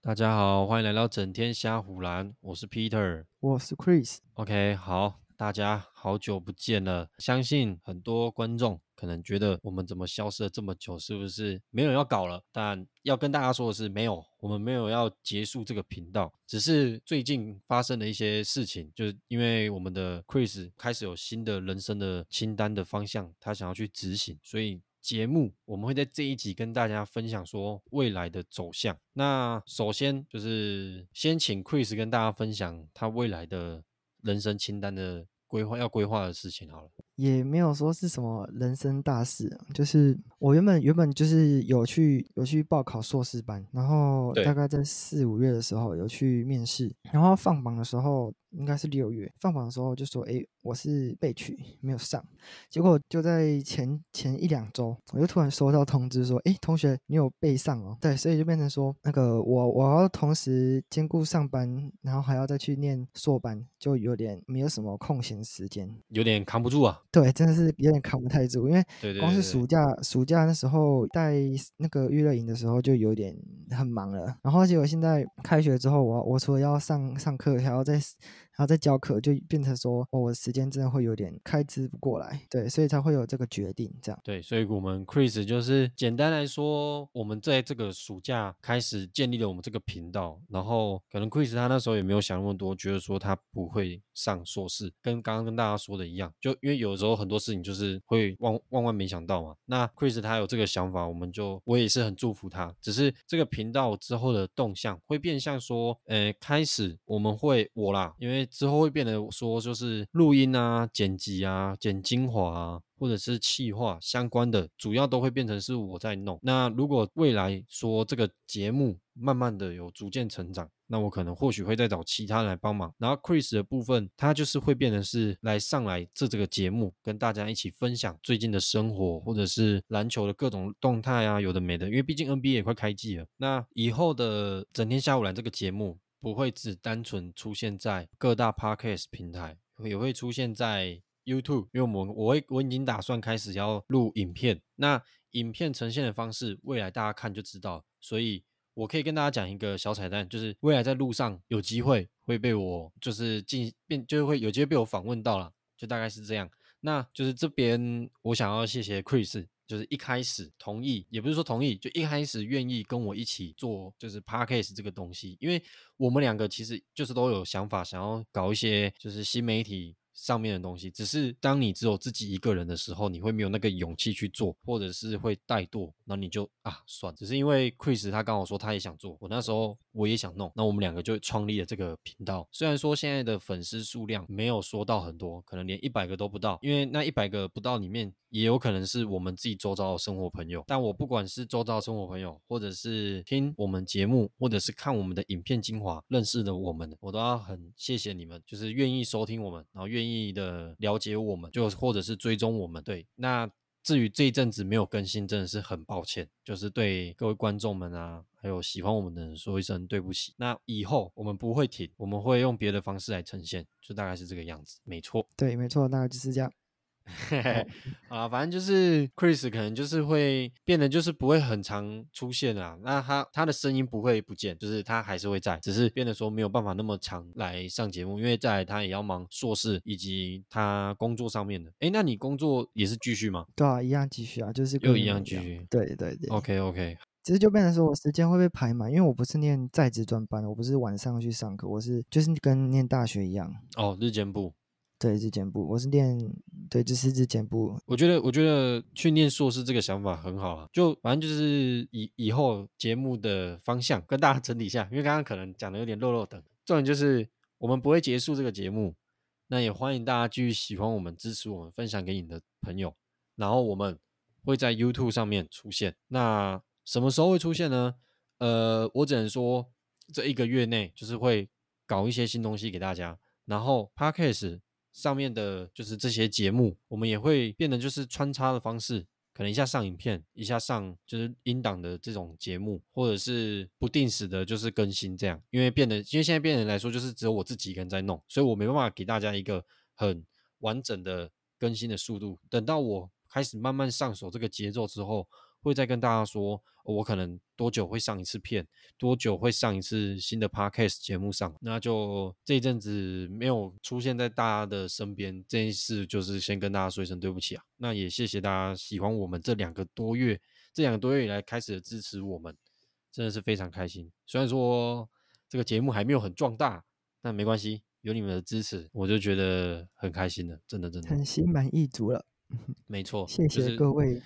大家好，欢迎来到整天瞎胡兰，我是 Peter，我是 Chris。OK，好，大家好久不见了。相信很多观众可能觉得我们怎么消失了这么久，是不是没有人要搞了？但要跟大家说的是，没有，我们没有要结束这个频道，只是最近发生了一些事情，就是因为我们的 Chris 开始有新的人生的清单的方向，他想要去执行，所以。节目我们会在这一集跟大家分享说未来的走向。那首先就是先请 Chris 跟大家分享他未来的人生清单的规划，要规划的事情好了。也没有说是什么人生大事，就是我原本原本就是有去有去报考硕士班，然后大概在四五月的时候有去面试，然后放榜的时候。应该是六月放榜的时候就说，哎，我是被取没有上，结果就在前前一两周，我就突然收到通知说，哎，同学你有备上哦，对，所以就变成说，那个我我要同时兼顾上班，然后还要再去念硕班，就有点没有什么空闲时间，有点扛不住啊。对，真的是有点扛不太住，因为光是暑假暑假那时候带那个娱乐营的时候就有点很忙了，然后结果现在开学之后，我我除了要上上课，还要再。然后再教课，就变成说，哦，我时间真的会有点开支不过来，对，所以才会有这个决定，这样。对，所以我们 Chris 就是简单来说，我们在这个暑假开始建立了我们这个频道，然后可能 Chris 他那时候也没有想那么多，觉得说他不会上硕士，跟刚刚跟大家说的一样，就因为有时候很多事情就是会万万万没想到嘛。那 Chris 他有这个想法，我们就我也是很祝福他，只是这个频道之后的动向会变相说，呃，开始我们会我啦，因为。之后会变得说，就是录音啊、剪辑啊、剪精华啊，或者是企划相关的，主要都会变成是我在弄。那如果未来说这个节目慢慢的有逐渐成长，那我可能或许会再找其他人来帮忙。然后 Chris 的部分，他就是会变成是来上来这这个节目，跟大家一起分享最近的生活，或者是篮球的各种动态啊，有的没的。因为毕竟 NBA 也快开季了，那以后的整天下午来这个节目。不会只单纯出现在各大 Podcast 平台，也会出现在 YouTube，因为我们我会我已经打算开始要录影片，那影片呈现的方式，未来大家看就知道，所以我可以跟大家讲一个小彩蛋，就是未来在路上有机会会被我就是进变，就会有机会被我访问到了，就大概是这样，那就是这边我想要谢谢 Chris。就是一开始同意，也不是说同意，就一开始愿意跟我一起做，就是 Podcast 这个东西，因为我们两个其实就是都有想法，想要搞一些就是新媒体。上面的东西，只是当你只有自己一个人的时候，你会没有那个勇气去做，或者是会怠惰，那你就啊算。只是因为 Chris 他刚好说他也想做，我那时候我也想弄，那我们两个就创立了这个频道。虽然说现在的粉丝数量没有说到很多，可能连一百个都不到，因为那一百个不到里面也有可能是我们自己周遭的生活朋友。但我不管是周遭的生活朋友，或者是听我们节目，或者是看我们的影片精华认识的我们，我都要很谢谢你们，就是愿意收听我们，然后愿。意的了解我们，就或者是追踪我们，对。那至于这一阵子没有更新，真的是很抱歉，就是对各位观众们啊，还有喜欢我们的人说一声对不起。那以后我们不会停，我们会用别的方式来呈现，就大概是这个样子，没错。对，没错，大概就是这样。嘿嘿，啊，反正就是 Chris 可能就是会变得就是不会很常出现啊，那他他的声音不会不见，就是他还是会在，只是变得说没有办法那么常来上节目，因为在他也要忙硕士以及他工作上面的。哎，那你工作也是继续吗？对啊，一样继续啊，就是又一样继续。对对对。OK OK，其实就变成说我时间会被排满，因为我不是念在职专班，我不是晚上去上课，我是就是跟念大学一样。哦，日间部。对，日间部，我是念，对，就是日间部。我觉得，我觉得去念硕士这个想法很好啊，就反正就是以以后节目的方向跟大家整理一下，因为刚刚可能讲的有点漏漏等。重点就是我们不会结束这个节目，那也欢迎大家继续喜欢我们，支持我们，分享给你的朋友。然后我们会在 YouTube 上面出现。那什么时候会出现呢？呃，我只能说这一个月内就是会搞一些新东西给大家。然后 Podcast。上面的就是这些节目，我们也会变得就是穿插的方式，可能一下上影片，一下上就是音档的这种节目，或者是不定时的，就是更新这样。因为变得，因为现在变得来说，就是只有我自己一个人在弄，所以我没办法给大家一个很完整的更新的速度。等到我开始慢慢上手这个节奏之后，会再跟大家说，我可能多久会上一次片，多久会上一次新的 podcast 节目上。那就这一阵子没有出现在大家的身边，这件事就是先跟大家说一声对不起啊。那也谢谢大家喜欢我们这两个多月，这两个多月以来开始的支持我们，真的是非常开心。虽然说这个节目还没有很壮大，但没关系，有你们的支持，我就觉得很开心了，真的真的很心满意足了。没错，谢谢各位。就是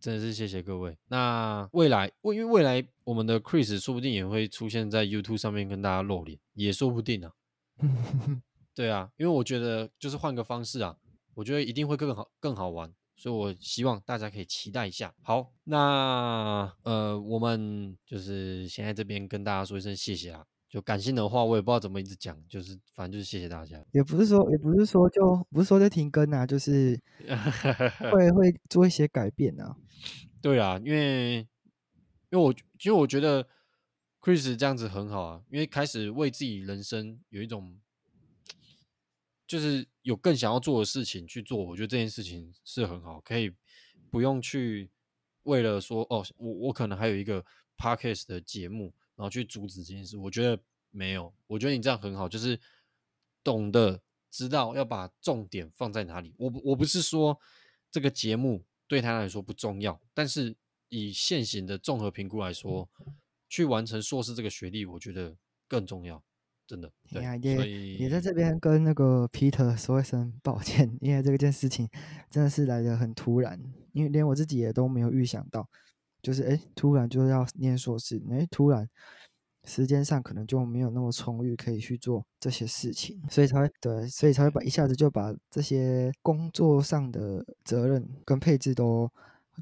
真的是谢谢各位。那未来，因为未来我们的 Chris 说不定也会出现在 YouTube 上面跟大家露脸，也说不定啊。对啊，因为我觉得就是换个方式啊，我觉得一定会更好更好玩，所以我希望大家可以期待一下。好，那呃，我们就是先在这边跟大家说一声谢谢啊。就感性的话，我也不知道怎么一直讲，就是反正就是谢谢大家。也不是说，也不是说就不是说就停更啊，就是 会会做一些改变啊。对啊，因为因为我其实我觉得 Chris 这样子很好啊，因为开始为自己人生有一种就是有更想要做的事情去做，我觉得这件事情是很好，可以不用去为了说哦，我我可能还有一个 Podcast 的节目。然后去阻止这件事，我觉得没有，我觉得你这样很好，就是懂得知道要把重点放在哪里。我我不是说这个节目对他来说不重要，但是以现行的综合评估来说，去完成硕士这个学历，我觉得更重要，真的。对，也所以也在这边跟那个 Peter 说一声抱歉，因为这件事情真的是来的很突然，因为连我自己也都没有预想到。就是哎，突然就要念硕士，哎，突然时间上可能就没有那么充裕，可以去做这些事情，所以才会对，所以才会把一下子就把这些工作上的责任跟配置都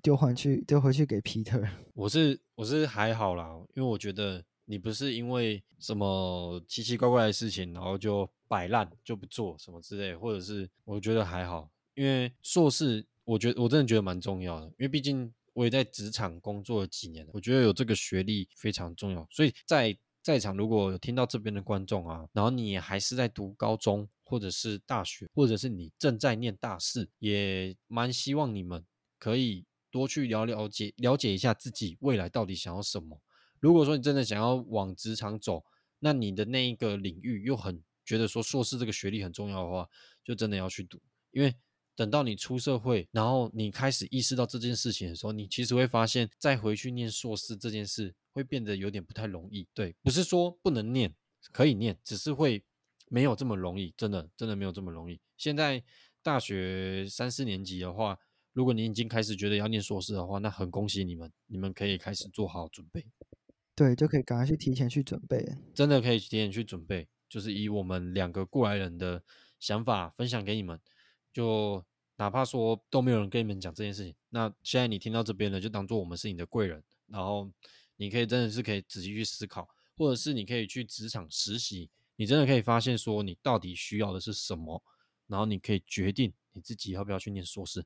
丢回去，丢回去给 Peter。我是我是还好啦，因为我觉得你不是因为什么奇奇怪怪的事情，然后就摆烂就不做什么之类，或者是我觉得还好，因为硕士，我觉得我真的觉得蛮重要的，因为毕竟。我也在职场工作了几年了，我觉得有这个学历非常重要。所以在在场如果有听到这边的观众啊，然后你还是在读高中或者是大学，或者是你正在念大四，也蛮希望你们可以多去了了解了解一下自己未来到底想要什么。如果说你真的想要往职场走，那你的那一个领域又很觉得说硕士这个学历很重要的话，就真的要去读，因为。等到你出社会，然后你开始意识到这件事情的时候，你其实会发现，再回去念硕士这件事会变得有点不太容易。对，不是说不能念，可以念，只是会没有这么容易。真的，真的没有这么容易。现在大学三四年级的话，如果你已经开始觉得要念硕士的话，那很恭喜你们，你们可以开始做好准备。对，就可以赶快去提前去准备。真的可以提前去准备，就是以我们两个过来人的想法分享给你们。就哪怕说都没有人跟你们讲这件事情，那现在你听到这边了，就当做我们是你的贵人，然后你可以真的是可以仔细去思考，或者是你可以去职场实习，你真的可以发现说你到底需要的是什么，然后你可以决定你自己要不要去念硕士。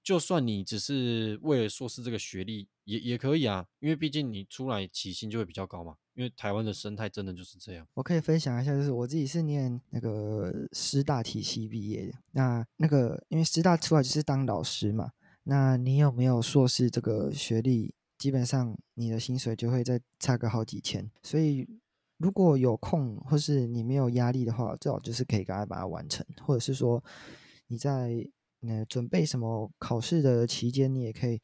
就算你只是为了硕士这个学历，也也可以啊，因为毕竟你出来起薪就会比较高嘛。因为台湾的生态真的就是这样。我可以分享一下，就是我自己是念那个师大体系毕业的。那那个因为师大出来就是当老师嘛，那你有没有硕士这个学历，基本上你的薪水就会再差个好几千。所以如果有空或是你没有压力的话，最好就是可以赶快把它完成，或者是说你在。那准备什么考试的期间，你也可以，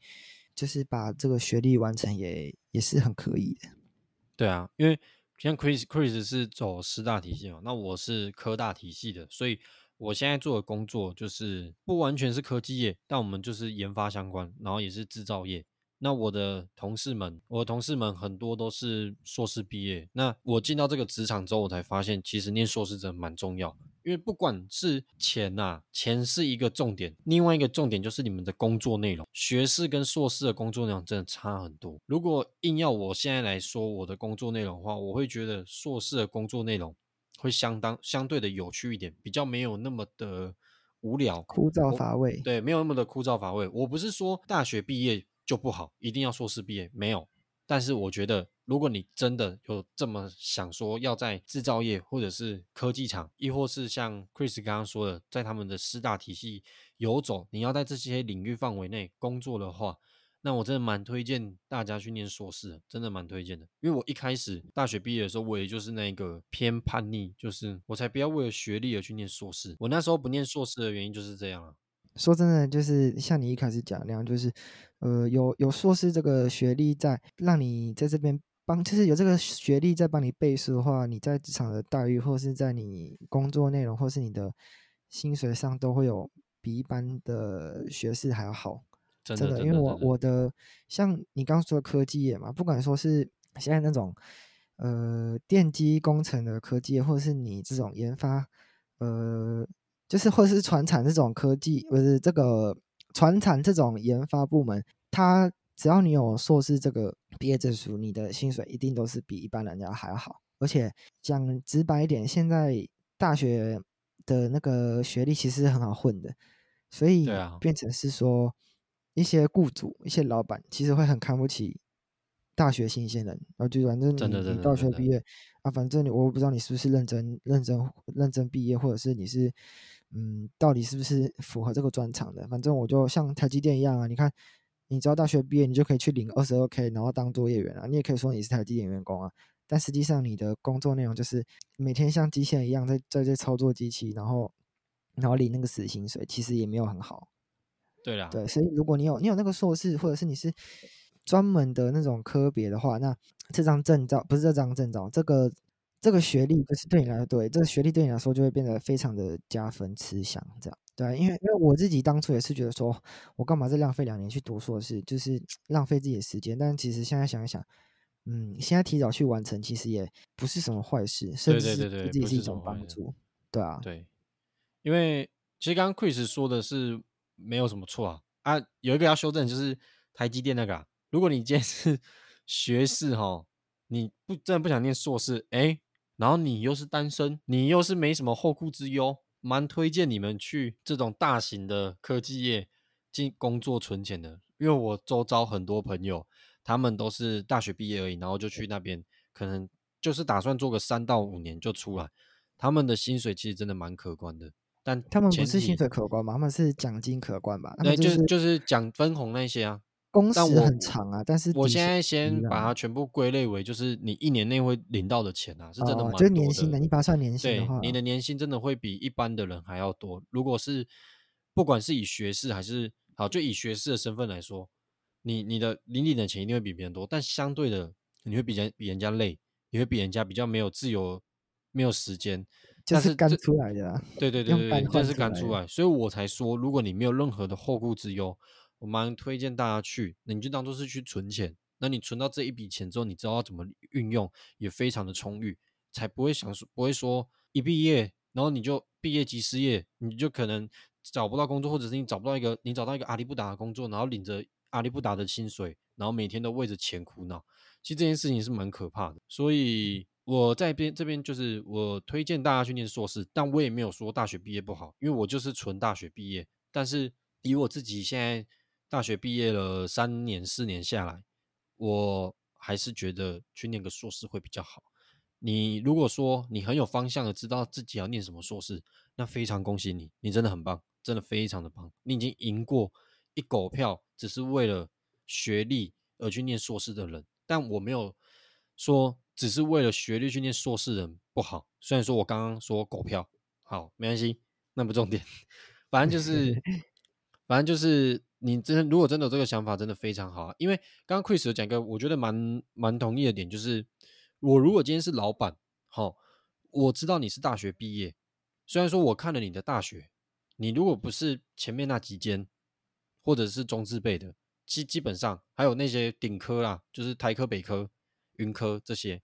就是把这个学历完成也，也也是很可以的。对啊，因为像 Chris Chris 是走师大体系嘛，那我是科大体系的，所以我现在做的工作就是不完全是科技业，但我们就是研发相关，然后也是制造业。那我的同事们，我的同事们很多都是硕士毕业。那我进到这个职场之后，我才发现，其实念硕士真的蛮重要。因为不管是钱呐、啊，钱是一个重点，另外一个重点就是你们的工作内容。学士跟硕士的工作内容真的差很多。如果硬要我现在来说我的工作内容的话，我会觉得硕士的工作内容会相当相对的有趣一点，比较没有那么的无聊、枯燥乏味。对，没有那么的枯燥乏味。我不是说大学毕业就不好，一定要硕士毕业，没有。但是我觉得，如果你真的有这么想说，要在制造业或者是科技厂，亦或是像 Chris 刚刚说的，在他们的师大体系游走，你要在这些领域范围内工作的话，那我真的蛮推荐大家去念硕士，真的蛮推荐的。因为我一开始大学毕业的时候，我也就是那个偏叛逆，就是我才不要为了学历而去念硕士。我那时候不念硕士的原因就是这样啊。说真的，就是像你一开始讲那样，就是呃，有有硕士这个学历在，让你在这边帮，就是有这个学历在帮你背书的话，你在职场的待遇，或是在你工作内容，或是你的薪水上，都会有比一般的学士还要好。真的，真的，因为我我的像你刚刚说的科技业嘛，不管说是现在那种呃电机工程的科技业，或者是你这种研发，呃，就是或者是传产这种科技，不是这个传产这种研发部门，它只要你有硕士这个毕业证书，你的薪水一定都是比一般人家还要好。而且讲直白一点，现在大学的那个学历其实很好混的，所以变成是说。一些雇主、一些老板其实会很看不起大学新鲜人，然后就反正你你大学毕业啊，反正你我不知道你是不是认真、认真、认真毕业，或者是你是嗯，到底是不是符合这个专长的？反正我就像台积电一样啊，你看，你只要大学毕业，你就可以去领二十二 K，然后当作业员啊，你也可以说你是台积电员工啊，但实际上你的工作内容就是每天像机器人一样在在这操作机器，然后然后领那个死薪水，其实也没有很好。对啦，对，所以如果你有你有那个硕士，或者是你是专门的那种科别的话，那这张证照不是这张证照，这个这个学历就是对你来说，对这个学历对你来说就会变得非常的加分吃香，这样对，因为因为我自己当初也是觉得说，我干嘛再浪费两年去读硕士，就是浪费自己的时间。但其实现在想一想，嗯，现在提早去完成，其实也不是什么坏事，甚至是对自己是一种帮助，对啊，对，因为其实刚刚 Chris 说的是。没有什么错啊啊，有一个要修正，就是台积电那个啊。如果你今天是 学士哈，你不真的不想念硕士，哎，然后你又是单身，你又是没什么后顾之忧，蛮推荐你们去这种大型的科技业进工作存钱的。因为我周遭很多朋友，他们都是大学毕业而已，然后就去那边，可能就是打算做个三到五年就出来，他们的薪水其实真的蛮可观的。但他们不是薪水可观吗？他们是奖金可观吧？对，就是就是讲分红那些啊。工时很长啊，但是我现在先把它全部归类为，就是你一年内会领到的钱啊，是真的蛮多的。就是年薪的，你把它算年薪的话，对，你的年薪真的会比一般的人还要多。如果是不管是以学士还是好，就以学士的身份来说，你你的领领的钱一定会比别人多，但相对的，你会比人比人家累，你会比人家比较没有自由，没有时间。就是干出来的，对对对对，这是干出来，所以我才说，如果你没有任何的后顾之忧，我蛮推荐大家去，那你就当做是去存钱。那你存到这一笔钱之后，你知道要怎么运用，也非常的充裕，才不会想说，不会说一毕业，然后你就毕业即失业，你就可能找不到工作，或者是你找不到一个，你找到一个阿里不达的工作，然后领着阿里不达的薪水，然后每天都为着钱苦恼。其实这件事情是蛮可怕的，所以。我在边这边就是我推荐大家去念硕士，但我也没有说大学毕业不好，因为我就是纯大学毕业。但是以我自己现在大学毕业了三年四年下来，我还是觉得去念个硕士会比较好。你如果说你很有方向的知道自己要念什么硕士，那非常恭喜你，你真的很棒，真的非常的棒，你已经赢过一狗票只是为了学历而去念硕士的人。但我没有说。只是为了学历去念硕士人不好，虽然说我刚刚说狗票，好，没关系，那不重点，反正就是，反正就是你真的如果真的有这个想法，真的非常好啊。因为刚刚 Chris 有讲一个我觉得蛮蛮同意的点，就是我如果今天是老板，好，我知道你是大学毕业，虽然说我看了你的大学，你如果不是前面那几间，或者是中字辈的，基基本上还有那些顶科啦，就是台科、北科。云科这些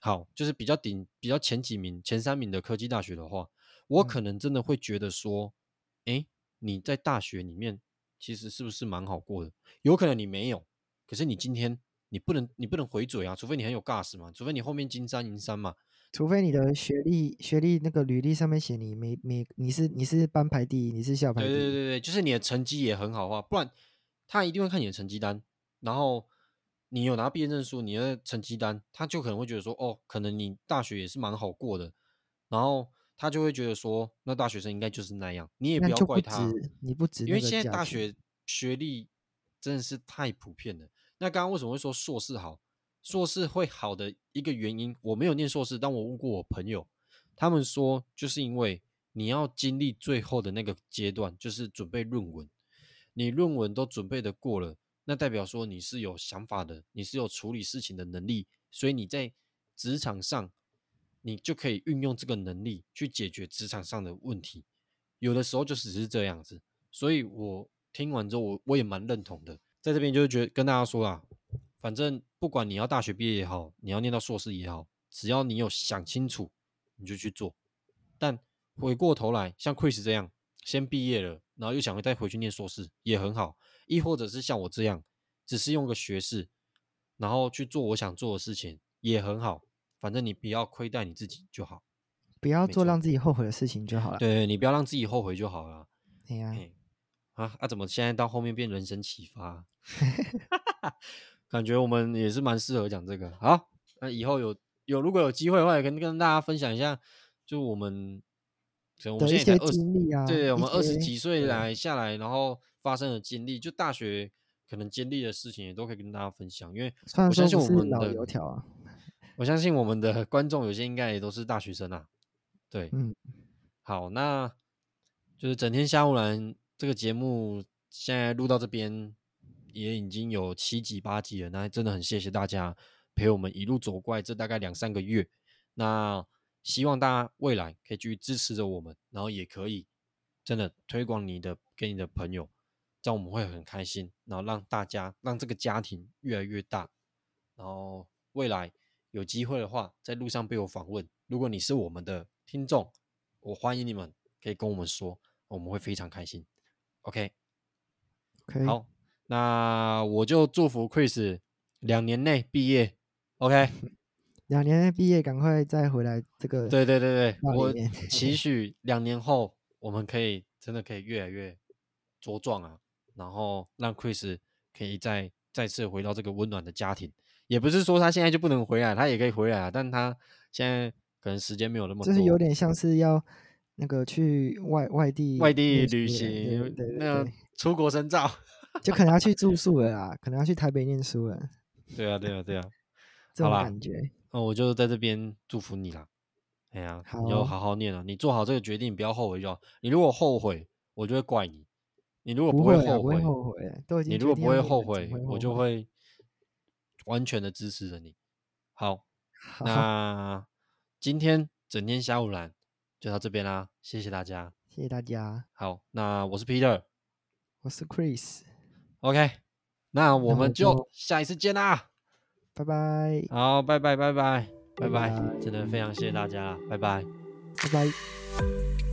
好，就是比较顶、比较前几名、前三名的科技大学的话，我可能真的会觉得说，哎、嗯，你在大学里面其实是不是蛮好过的？有可能你没有，可是你今天你不能你不能回嘴啊，除非你很有 gas 嘛，除非你后面金山银山嘛，除非你的学历学历那个履历上面写你每每你是你是班排第一，你是校排第一，对对对对，就是你的成绩也很好的话，不然他一定会看你的成绩单，然后。你有拿毕业证书，你的成绩单，他就可能会觉得说，哦，可能你大学也是蛮好过的，然后他就会觉得说，那大学生应该就是那样，你也不要怪他，你不值，因为现在大学学历真的是太普遍了。那刚刚为什么会说硕士好？硕士会好的一个原因，我没有念硕士，但我问过我朋友，他们说就是因为你要经历最后的那个阶段，就是准备论文。你论文都准备的过了，那代表说你是有想法的，你是有处理事情的能力，所以你在职场上，你就可以运用这个能力去解决职场上的问题。有的时候就只是这样子，所以我听完之后，我我也蛮认同的。在这边就是觉跟大家说啦，反正不管你要大学毕业也好，你要念到硕士也好，只要你有想清楚，你就去做。但回过头来，像 Chris 这样，先毕业了，然后又想再回去念硕士，也很好。亦或者是像我这样，只是用个学士，然后去做我想做的事情，也很好。反正你不要亏待你自己就好。不要做让自己后悔的事情就好了。对，你不要让自己后悔就好了。哎呀，啊啊！怎么现在到后面变人生启发？感觉我们也是蛮适合讲这个。好，那以后有有如果有机会的话，也跟跟大家分享一下，就我们，我们现在才二十，啊、对，我们二十几岁来下来，然后发生的经历，就大学可能经历的事情，也都可以跟大家分享。因为我相信我们的油条啊，我相信我们的观众有些应该也都是大学生啊。对，嗯，好，那就是整天虾唬篮这个节目，现在录到这边也已经有七集八集了，那真的很谢谢大家陪我们一路走过来，这大概两三个月。那希望大家未来可以继续支持着我们，然后也可以真的推广你的给你的朋友，这样我们会很开心。然后让大家让这个家庭越来越大，然后未来有机会的话，在路上被我访问，如果你是我们的。听众，我欢迎你们，可以跟我们说，我们会非常开心。OK，OK，、okay? okay. 好，那我就祝福 Chris 两年内毕业。OK，两年内毕业，赶快再回来这个。对对对对，我期 许两年后我们可以真的可以越来越茁壮啊，然后让 Chris 可以再再次回到这个温暖的家庭。也不是说他现在就不能回来，他也可以回来啊，但他现在。可能时间没有那么多，就是有点像是要那个去外外地外地旅行，那出国深造，就可能要去住宿了啊，可能要去台北念书了。对啊，对啊，对啊，这种感觉。那我就在这边祝福你啦。哎呀，你要好好念啊，你做好这个决定，不要后悔就好。你如果后悔，我就会怪你；你如果不会后悔，后悔，你如果不会后悔，我就会完全的支持着你。好，那。今天整天虾唬篮就到这边啦，谢谢大家，谢谢大家。好，那我是 Peter，我是 Chris，OK，那我们就下一次见啦，拜拜。好，拜拜拜拜拜拜，真的非常谢谢大家，拜拜，拜拜。